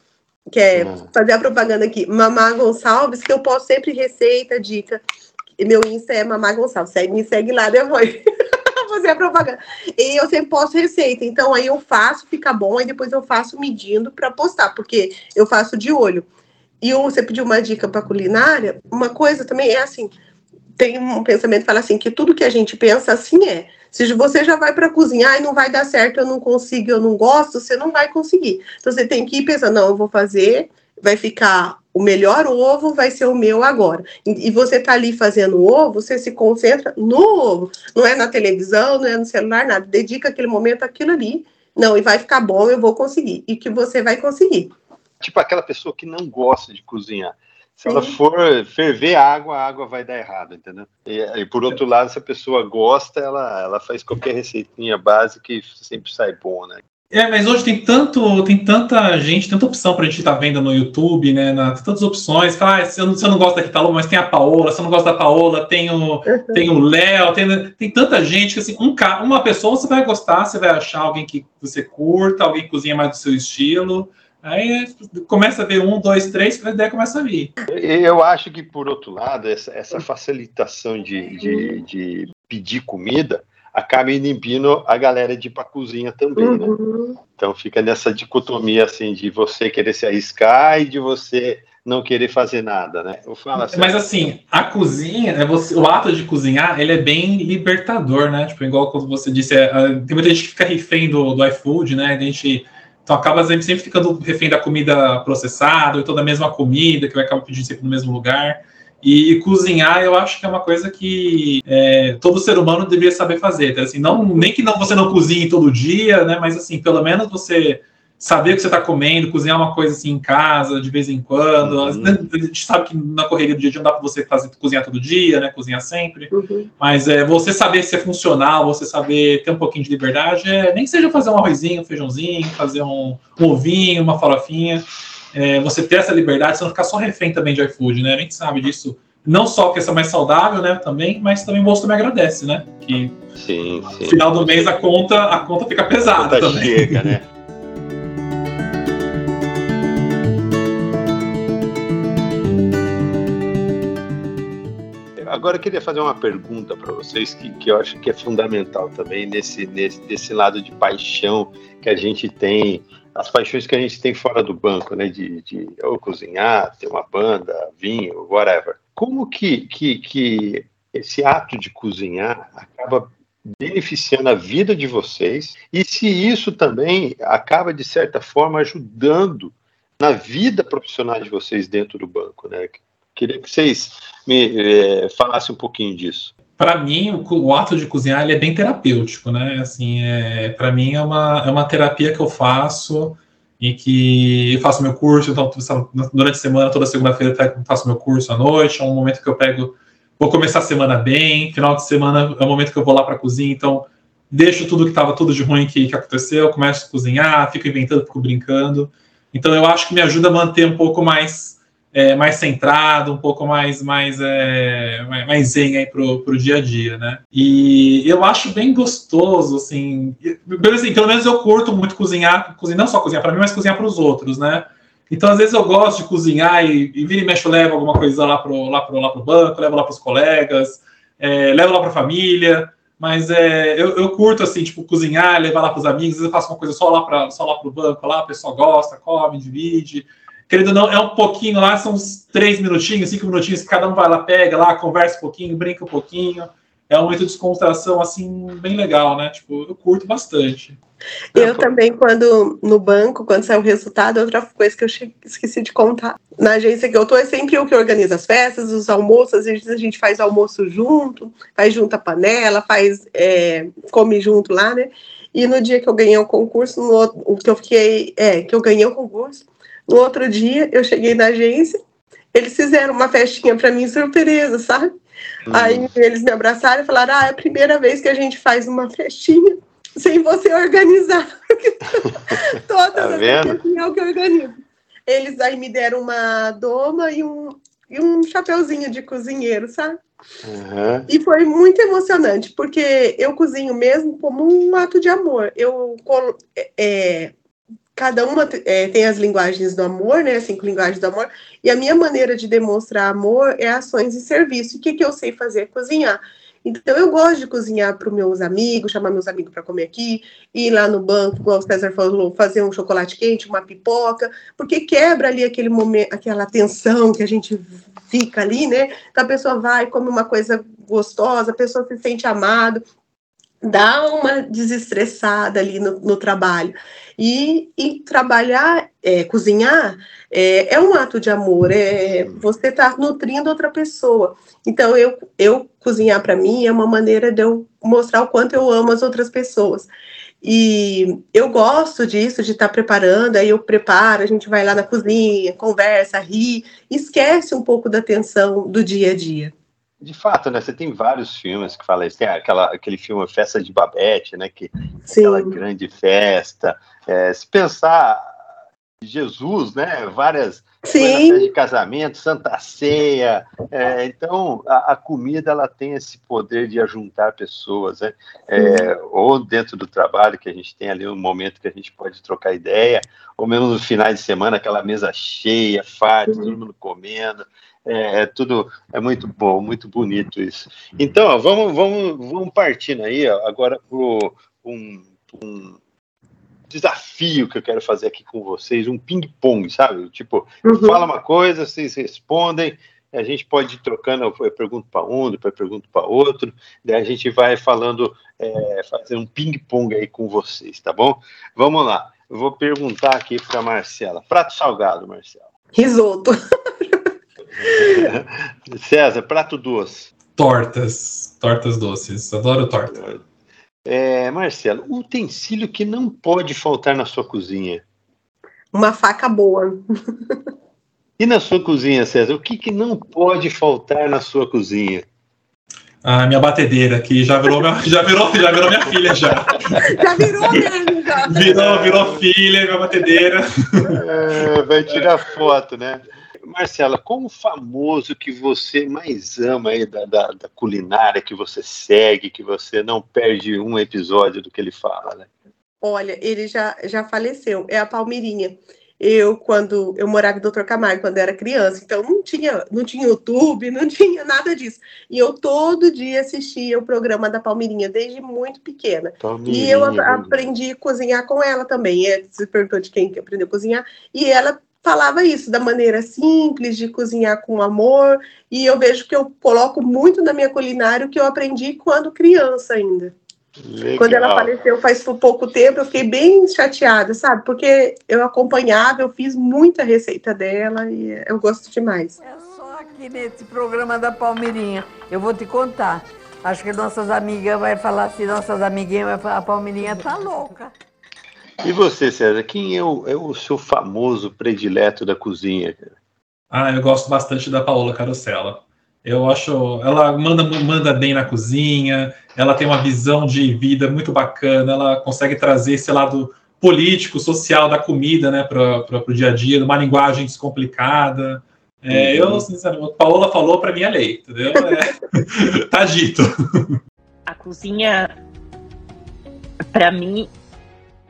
B: que é hum. fazer a propaganda aqui, Mamá Gonçalves, que eu posto sempre receita, dica. E meu Insta é Mamá Gonçalves. Segue, me segue lá depois. [laughs] fazer a propaganda. E eu sempre posto receita. Então aí eu faço, fica bom, aí depois eu faço medindo para postar, porque eu faço de olho. E você pediu uma dica para culinária, uma coisa também é assim, tem um pensamento que fala assim, que tudo que a gente pensa assim é. Se você já vai para cozinhar e não vai dar certo, eu não consigo, eu não gosto, você não vai conseguir. Então você tem que ir pensando, não, eu vou fazer, vai ficar o melhor ovo, vai ser o meu agora. E, você tá ali fazendo ovo, você se concentra no ovo, não é na televisão, não é no celular, nada. Dedica aquele momento aquilo ali Não, e vai ficar bom, eu vou conseguir. E que você vai conseguir.
A: Tipo aquela pessoa que não gosta de cozinhar. Se ela for ferver água, a água vai dar errado, entendeu? E, e, por outro lado, se a pessoa gosta, ela, ela faz qualquer receitinha básica e sempre sai bom, né?
C: É, mas hoje tem tanto, tem tanta gente, tanta opção para a gente estar tá vendo no YouTube, né? Na, tantas opções. Ah, se, eu não, se eu não gosto da Rita Lobo, mas tem a Paola, se eu não gosto da Paola, tem o, tem o Léo, tem, tem tanta gente que assim, um, uma pessoa você vai gostar, você vai achar alguém que você curta, alguém que cozinha mais do seu estilo. Aí começa a ver um, dois, três, a ideia começa a vir.
A: Eu acho que, por outro lado, essa, essa facilitação de, de, de pedir comida acaba inibindo a galera de ir para cozinha também, né? uhum. né? Então fica nessa dicotomia assim de você querer se arriscar e de você não querer fazer nada, né?
C: Assim, Mas assim, a cozinha, é você, o ato de cozinhar, ele é bem libertador, né? Tipo, igual quando você disse, é, tem muita gente que fica refém do, do iFood, né? A gente então acaba sempre, sempre ficando refém da comida processada, ou toda a mesma comida, que vai acabar pedindo sempre no mesmo lugar. E, e, cozinhar, eu acho que é uma coisa que é, todo ser humano deveria saber fazer. Então, assim, não, nem que não, você não cozinhe todo dia, né? Mas assim, pelo menos você saber o que você está comendo, cozinhar uma coisa assim em casa, de vez em quando. Uhum. A gente sabe que na correria do dia a dia não dá para você fazer, cozinhar todo dia, né? Cozinhar sempre. Uhum. Mas é, você saber ser funcional, você saber ter um pouquinho de liberdade, é, nem que seja fazer um arrozinho, um feijãozinho, fazer um, um ovinho, uma farofinha é, você ter essa liberdade, você não ficar só refém também de iFood, né? A gente sabe disso. Não só que essa é mais saudável, né? Também, mas também o bolso também agradece, né? Que
A: sim, sim.
C: no final do mês a conta, a conta fica pesada conta também. Chega, né? [laughs]
A: Agora eu queria fazer uma pergunta para vocês que, que eu acho que é fundamental também nesse, nesse desse lado de paixão que a gente tem as paixões que a gente tem fora do banco, né? De, de ou cozinhar, ter uma banda, vinho, whatever. Como que, que, que esse ato de cozinhar acaba beneficiando a vida de vocês e se isso também acaba, de certa forma, ajudando na vida profissional de vocês dentro do banco, né? Queria que vocês me é, falassem um pouquinho disso
C: para mim, o, o, ato de cozinhar ele é bem terapêutico, né? Assim, é, para mim é uma, é uma terapia que eu faço e que eu faço meu curso, então durante a semana, toda segunda-feira faço meu curso à noite, é um momento que eu pego, vou começar a semana bem, final de semana é o momento que eu vou lá para a cozinha, então deixo tudo que estava tudo de ruim que, que aconteceu, começo a cozinhar, fico inventando, fico brincando. Então eu acho que me ajuda a manter um pouco mais é, mais centrado, um pouco mais mais é, mais zen aí pro, pro dia a dia, né? E eu acho bem gostoso, assim, assim, pelo menos eu curto muito cozinhar, cozinhar não só cozinhar para mim, mas cozinhar para os outros, né? Então, às vezes eu gosto de cozinhar e, e vira e mexe, eu levo alguma coisa lá pro, lá pro, lá pro banco, levo lá para os colegas, é, levo lá para a família, mas é, eu, eu, curto, assim, tipo, cozinhar, levar lá para os amigos, às vezes eu faço uma coisa só lá para só lá pro banco, lá, a pessoa gosta, come, divide, querido não, é um pouquinho lá, são uns três minutinhos, cinco minutinhos, que cada um vai lá, pega lá, conversa um pouquinho, brinca um pouquinho. É um momento de descontração, assim, bem legal, né? Tipo, eu curto bastante.
B: Eu é, também, quando no banco, quando sai o resultado, outra coisa que eu esqueci de contar. Na agência que eu tô, é sempre eu que organizo as festas, os almoços, às vezes a gente faz almoço junto, faz junto a panela, faz, é, come junto lá, né? E no dia que eu ganhei o concurso, no, que eu fiquei, é, que eu ganhei o concurso, no outro dia, eu cheguei na agência, eles fizeram uma festinha para mim surpresa, sabe? Hum. Aí eles me abraçaram e falaram: Ah, é a primeira vez que a gente faz uma festinha sem você organizar. [laughs] Todas tá as é o que eu organizo. Eles aí me deram uma doma e um, e um chapeuzinho de cozinheiro, sabe? Uhum. E foi muito emocionante, porque eu cozinho mesmo como um ato de amor. Eu é, cada uma é, tem as linguagens do amor, né? As cinco linguagens do amor. E a minha maneira de demonstrar amor é ações e serviço. O que, que eu sei fazer? Cozinhar. Então, eu gosto de cozinhar para os meus amigos, chamar meus amigos para comer aqui, ir lá no banco, igual o César falou, fazer um chocolate quente, uma pipoca, porque quebra ali aquele momento, aquela tensão que a gente fica ali, né? Então, a pessoa vai, come uma coisa gostosa, a pessoa se sente amado, dá uma desestressada ali no, no trabalho. E, e trabalhar é, cozinhar é, é, um ato de amor, é você estar tá nutrindo outra pessoa. Então, eu, eu cozinhar para mim é uma maneira de eu mostrar o quanto eu amo as outras pessoas. E eu gosto disso, de estar tá preparando, aí eu preparo, a gente vai lá na cozinha, conversa, ri, esquece um pouco da tensão do dia a dia.
A: De fato, né? Você tem vários filmes que falam isso. Tem aquela, aquele filme Festa de Babette, né? Que, Sim. Aquela grande festa. É, se pensar Jesus, né? Várias
B: Sim.
A: de casamento, Santa Ceia. É, então, a, a, comida ela tem esse poder de ajuntar pessoas, né? É, ou dentro do trabalho, que a gente tem ali um momento que a gente pode trocar ideia, ou mesmo no final de semana, aquela mesa cheia, farta, todo mundo comendo. É, é, tudo é muito bom, muito bonito isso. Então, ó, vamos, vamos, vamos partindo aí ó, agora para um, um desafio que eu quero fazer aqui com vocês, um ping-pong, sabe? Tipo, uhum. fala uma coisa, vocês respondem, a gente pode ir trocando, eu pergunto para um, depois pergunto para outro, daí a gente vai falando, é, fazer um ping-pong aí com vocês, tá bom? Vamos lá, eu vou perguntar aqui para Marcela. Prato salgado, Marcela.
B: Risoto. [laughs]
A: César, prato doce.
C: Tortas, tortas doces. Adoro torta.
A: É, Marcelo, utensílio que não pode faltar na sua cozinha.
B: Uma faca boa.
A: E na sua cozinha, César, o que, que não pode faltar na sua cozinha?
C: A minha batedeira, que já virou, minha, já virou, já virou minha filha já.
B: Já virou mesmo, já.
C: Virou, virou filha, minha batedeira.
A: É, vai tirar foto, né? Marcela, qual o famoso que você mais ama aí da, da, da, culinária, que você segue, que você não perde um episódio do que ele fala, né?
B: Olha, ele já, já faleceu, é a Palmeirinha. Eu, quando eu morava em Doutor Camargo, quando era criança, então não tinha, não tinha YouTube, [laughs] não tinha nada disso. E eu todo dia assistia o programa da Palmeirinha, desde muito pequena. E eu aprendi a cozinhar com ela também. Você perguntou de quem que aprendeu a cozinhar. E ela falava isso da maneira simples de cozinhar com amor e eu vejo que eu coloco muito na minha culinária o que eu aprendi quando criança ainda. Legal. Quando ela faleceu faz pouco tempo, eu fiquei bem chateada, sabe? Porque eu acompanhava, eu fiz muita receita dela e eu gosto demais.
D: É só aqui nesse programa da Palmeirinha. Eu vou te contar. Acho que nossas amigas vai falar assim, nossas amiguinhas vai falar, a Palmeirinha tá louca.
A: E você, César, quem é o, é o seu famoso predileto da cozinha?
C: Ah, eu gosto bastante da Paola Carosella. Eu acho, ela manda, manda bem na cozinha, ela tem uma visão de vida muito bacana, ela consegue trazer esse lado político, social da comida, né, para o dia a dia, numa linguagem descomplicada. É, uhum. Eu, sinceramente, a Paola falou para mim a lei, entendeu? É, [laughs] tá dito.
E: A cozinha, para mim,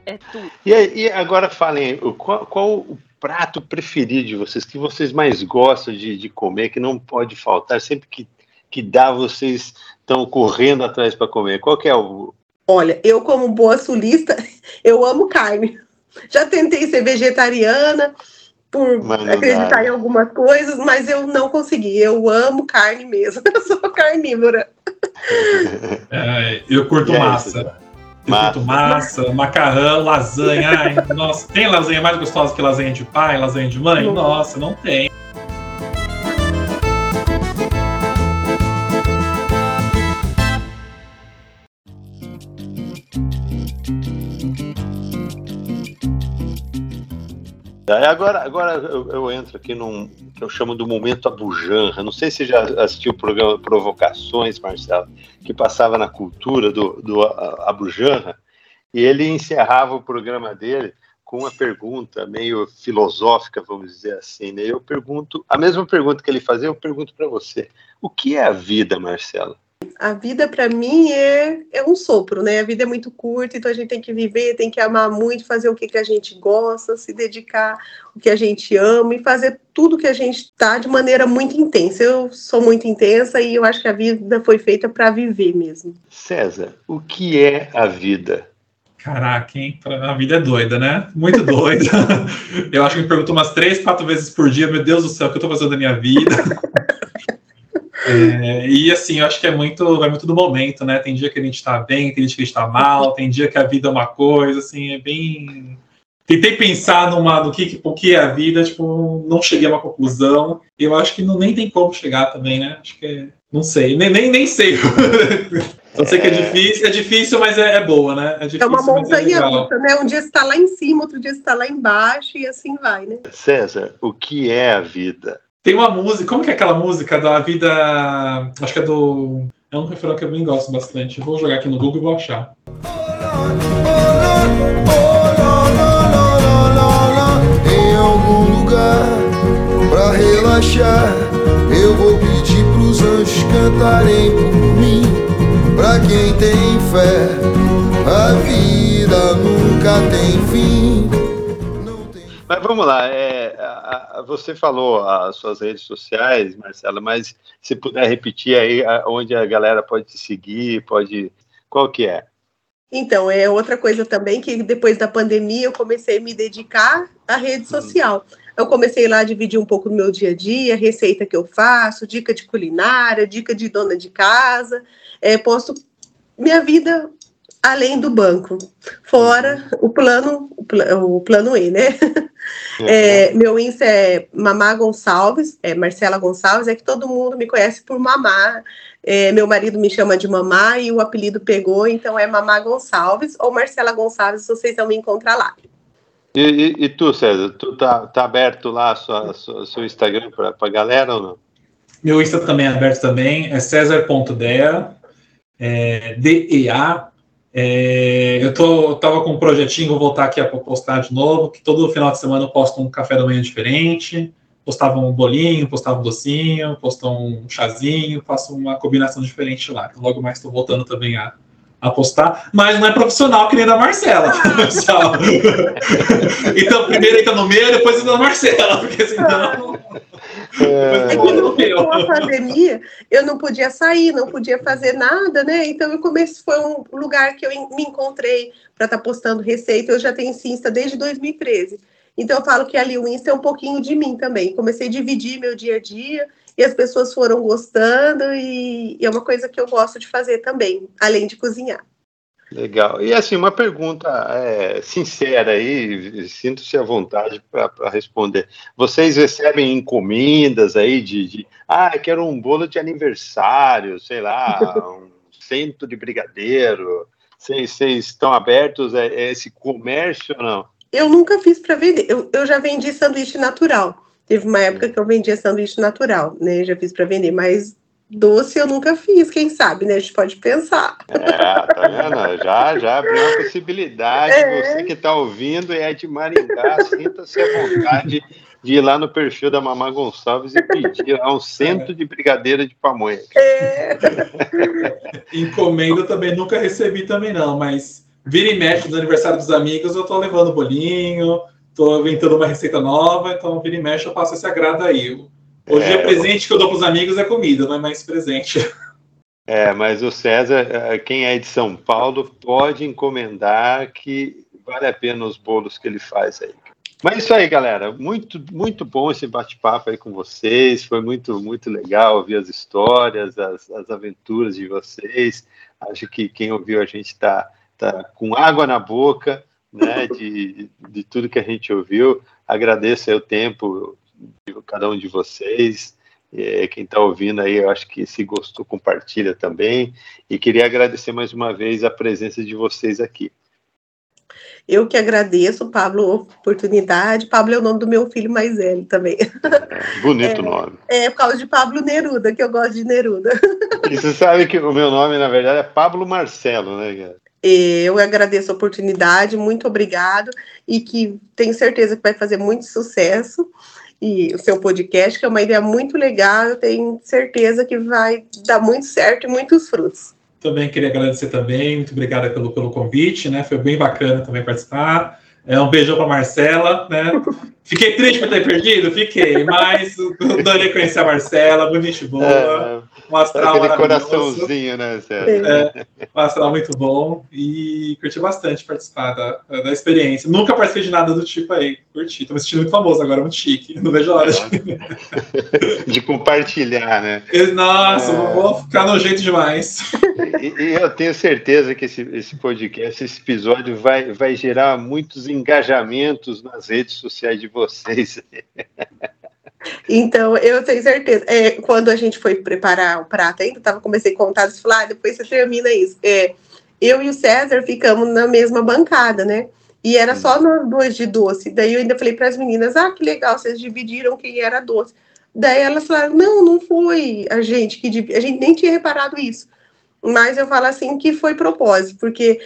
E: é tudo.
A: E, e agora falem, qual, qual, o prato preferido de vocês, que vocês mais gostam de, de comer, que não pode faltar, sempre que, que dá, vocês estão correndo atrás para comer? Qual que é o.
B: Olha, eu, como boa sulista, [laughs] eu amo carne. Já tentei ser vegetariana por acreditar dá. em algumas coisas, mas eu não consegui. Eu amo carne mesmo. [laughs] Eu sou carnívora.
C: É, eu curto massa. Massa. massa, macarrão, lasanha. Ai, nossa, tem lasanha mais gostosa que lasanha de pai, lasanha de mãe? Nossa, não tem.
A: Agora, agora eu, eu, entro aqui num que eu chamo do momento Abujanra. Não sei se já assistiu o programa Provocações, Marcelo, que passava na cultura do, do Abujanra, e ele encerrava o programa dele com uma pergunta meio filosófica, vamos dizer assim. Né? Eu pergunto, a mesma pergunta que ele fazia, eu pergunto para você: o que é a vida, Marcelo?
B: A vida para mim é, é um sopro, né? A vida é muito curta, então a gente tem que viver, tem que amar muito, fazer o que, que a gente gosta, se dedicar o que a gente ama e fazer tudo que a gente está de maneira muito intensa. Eu sou muito intensa e eu acho que a vida foi feita para viver mesmo.
A: César, o que é a vida?
C: Caraca, hein? A vida é doida, né? Muito doida. [laughs] eu acho que me pergunto umas três, quatro vezes por dia, meu Deus do céu, o que eu tô fazendo da minha vida? [laughs] É, e assim, eu acho que é muito, é muito do momento, né? Tem dia que a gente tá bem, tem dia que a gente tá mal, [laughs] tem dia que a vida é uma coisa, assim, é bem. tentei pensar numa, no que, o que é a vida, tipo, não cheguei a uma conclusão. Eu acho que não, nem tem como chegar também, né? Acho que é, não sei, nem, nem, nem sei. [laughs] Eu sei que é difícil, é difícil, mas é, é boa, né?
B: É, difícil, é uma montanha russa, né? Um dia você está lá em cima, outro dia você está lá embaixo e assim vai, né?
A: César, o que é a vida?
C: Tem uma música, como que é aquela música da vida? Acho que é do. É um refrão que eu bem gosto bastante. Eu vou jogar aqui no Google e vou achar.
F: Em algum lugar pra relaxar, eu vou pedir pros anjos cantarem por mim. Pra quem tem fé, a vida nunca tem fim.
A: Mas vamos lá, é, a, a, você falou as suas redes sociais, Marcela, mas se puder repetir aí a, onde a galera pode te seguir, pode. Qual que é?
B: Então, é outra coisa também que depois da pandemia eu comecei a me dedicar à rede uhum. social. Eu comecei lá a dividir um pouco do meu dia a dia, receita que eu faço, dica de culinária, dica de dona de casa. É, posto minha vida além do banco, fora uhum. o plano, o plano E, né? Uhum. [laughs] É, meu Insta é Mamá Gonçalves, é Marcela Gonçalves, é que todo mundo me conhece por Mamá. É, meu marido me chama de Mamá e o apelido pegou, então é Mamá Gonçalves ou Marcela Gonçalves, vocês vão me encontrar lá.
A: E, e, e tu, César, tu tá, tá aberto lá sua, sua, seu Instagram para a galera ou não?
C: Meu Insta também é aberto também, é cesar.dea, é, D-E-A, é, eu tô, tava com um projetinho, vou voltar aqui a postar de novo, que todo final de semana eu posto um café da manhã diferente, postava um bolinho, postava um docinho, postava um chazinho, faço uma combinação diferente lá. Logo mais estou voltando também a, a postar, mas não é profissional que nem da Marcela, [laughs] [laughs] então, primeiro entra no meio, depois entra na Marcela, porque senão.
B: É, é que com a pandemia, eu não podia sair, não podia fazer nada, né? Então, eu comecei, foi um lugar que eu me encontrei para estar tá postando receita. Eu já tenho esse Insta desde 2013. Então, eu falo que ali o Insta é um pouquinho de mim também. Comecei a dividir meu dia a dia e as pessoas foram gostando, e, e é uma coisa que eu gosto de fazer também, além de cozinhar.
A: Legal. E assim, uma pergunta é, sincera aí, sinto-se à vontade para responder. Vocês recebem encomendas aí de, de, ah, quero um bolo de aniversário, sei lá, um cento de brigadeiro. Vocês, estão abertos a esse comércio ou não?
B: Eu nunca fiz para vender. Eu, eu já vendi sanduíche natural. Teve uma época que eu vendia sanduíche natural, né? Já fiz para vender, mas Doce eu nunca fiz, quem sabe, né? A gente pode pensar.
A: É, tá vendo? Já, já abriu uma possibilidade. É. Você que está ouvindo é de Maringá, sinta-se à vontade de ir lá no perfil da Mamá Gonçalves e pedir lá um centro de brigadeira de pamonha. É. [laughs]
C: Encomenda também nunca recebi também não, mas vira e mexe no aniversário dos amigos, eu tô levando bolinho, tô inventando uma receita nova, então vira e mexe eu passo esse agrado aí. Hoje é, é presente que eu dou para os amigos é comida, não é mais presente. [laughs]
A: É, mas o César, é, quem é de São Paulo, pode encomendar que vale a pena os bolos que ele faz aí. Mas é isso aí, galera. Muito, muito bom esse bate-papo aí com vocês. Foi muito, muito legal ouvir as histórias, as, as aventuras de vocês. Acho que quem ouviu a gente está tá com água na boca, né, de, de tudo que a gente ouviu. Agradeço o tempo de cada um de vocês. É, quem está ouvindo aí, eu acho que se gostou, compartilha também. E queria agradecer mais uma vez a presença de vocês aqui.
B: Eu que agradeço, Pablo, a oportunidade. Pablo é o nome do meu filho mais velho também.
A: É, bonito
B: é,
A: nome.
B: É, por causa de Pablo Neruda, que eu gosto de Neruda.
A: E você sabe que o meu nome, na verdade, é Pablo Marcelo, né?
B: Eu agradeço a oportunidade, muito obrigado, e que tenho certeza que vai fazer muito sucesso e o seu podcast, que é uma ideia muito legal, eu tenho certeza que vai dar muito certo e muitos frutos.
C: Também queria agradecer também, muito obrigada pelo, pelo convite, né? Foi bem bacana também participar. É, um beijão para Marcela, né? [laughs] Fiquei triste por ter perdido? Fiquei, mas [laughs] adorei conhecer a Marcela, muito gente boa. É,
A: um astral aquele coraçãozinho, né, Sérgio?
C: É, um astral muito bom e curti bastante participar da, da experiência. Nunca participei de nada do tipo aí, curti. Tô me sentindo muito famoso agora, muito chique. Não vejo a hora
A: de... [laughs] de compartilhar, né? [laughs]
C: Nossa, é... vou ficar nojento demais.
A: E, e, eu tenho certeza que esse, esse podcast, esse episódio, vai, vai gerar muitos engajamentos nas redes sociais de vocês.
B: Então, eu tenho certeza. É, quando a gente foi preparar o prato, ainda tava, comecei a contar, você falou, ah, depois você termina isso. É, eu e o César ficamos na mesma bancada, né? E era só nós dois de doce. Daí eu ainda falei para as meninas: ah, que legal, vocês dividiram quem era doce. Daí elas falaram: não, não foi a gente que dividiu. A gente nem tinha reparado isso. Mas eu falo assim que foi propósito, porque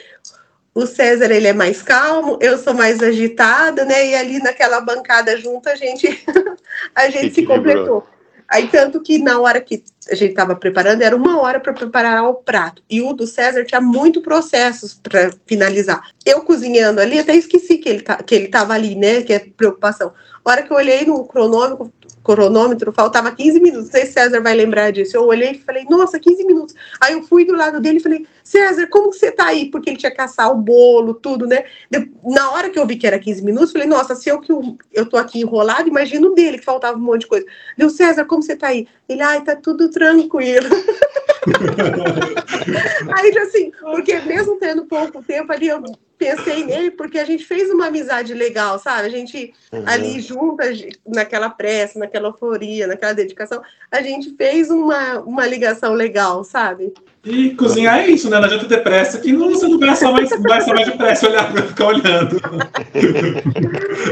B: o César ele é mais calmo, eu sou mais agitada, né? E ali naquela bancada junto a gente [laughs] a gente se completou. Aí, tanto que na hora que a gente estava preparando, era uma hora para preparar o prato. E o do César tinha muito processos para finalizar. Eu cozinhando ali, até esqueci que ele, tá, que ele tava ali, né? Que é preocupação. A hora que eu olhei no cronômetro, cronômetro, faltava 15 minutos. Não sei se César vai lembrar disso. Eu olhei e falei, nossa, 15 minutos. Aí eu fui do lado dele e falei, César, como você tá aí? Porque ele tinha que caçar o bolo, tudo, né? Na hora que eu vi que era 15 minutos, falei, nossa, se eu que eu, eu tô aqui enrolado, imagino dele, que faltava um monte de coisa. Deu, César, como você tá aí? Ele, ai, tá tudo tranquilo. [laughs] aí, assim, porque mesmo tendo pouco tempo ali, eu pensei [coughs] nele porque a gente fez uma amizade legal, sabe? A gente uhum. ali juntas, naquela pressa, naquela euforia, naquela dedicação, a gente fez uma, uma ligação legal, sabe?
C: E cozinhar é isso, né? Não adianta ter pressa, que não, você não vai só mais, vai só mais depressa olhar para ficar olhando.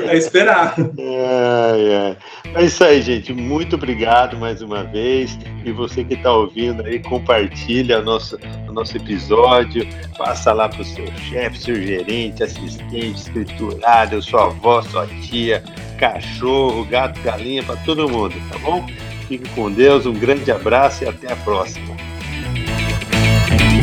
C: é esperar.
A: É, é. é isso aí, gente. Muito obrigado mais uma vez. E você que está ouvindo aí, compartilha o nosso, o nosso episódio. Passa lá para o seu chefe, seu gerente, assistente, escriturado, sua avó, sua tia, cachorro, gato, galinha, para todo mundo, tá bom? Fique com Deus, um grande abraço e até a próxima. Thank you.